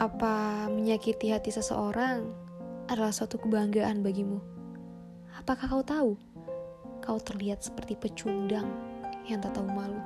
Apa menyakiti hati seseorang adalah suatu kebanggaan bagimu? Apakah kau tahu? Kau terlihat seperti pecundang yang tak tahu malu.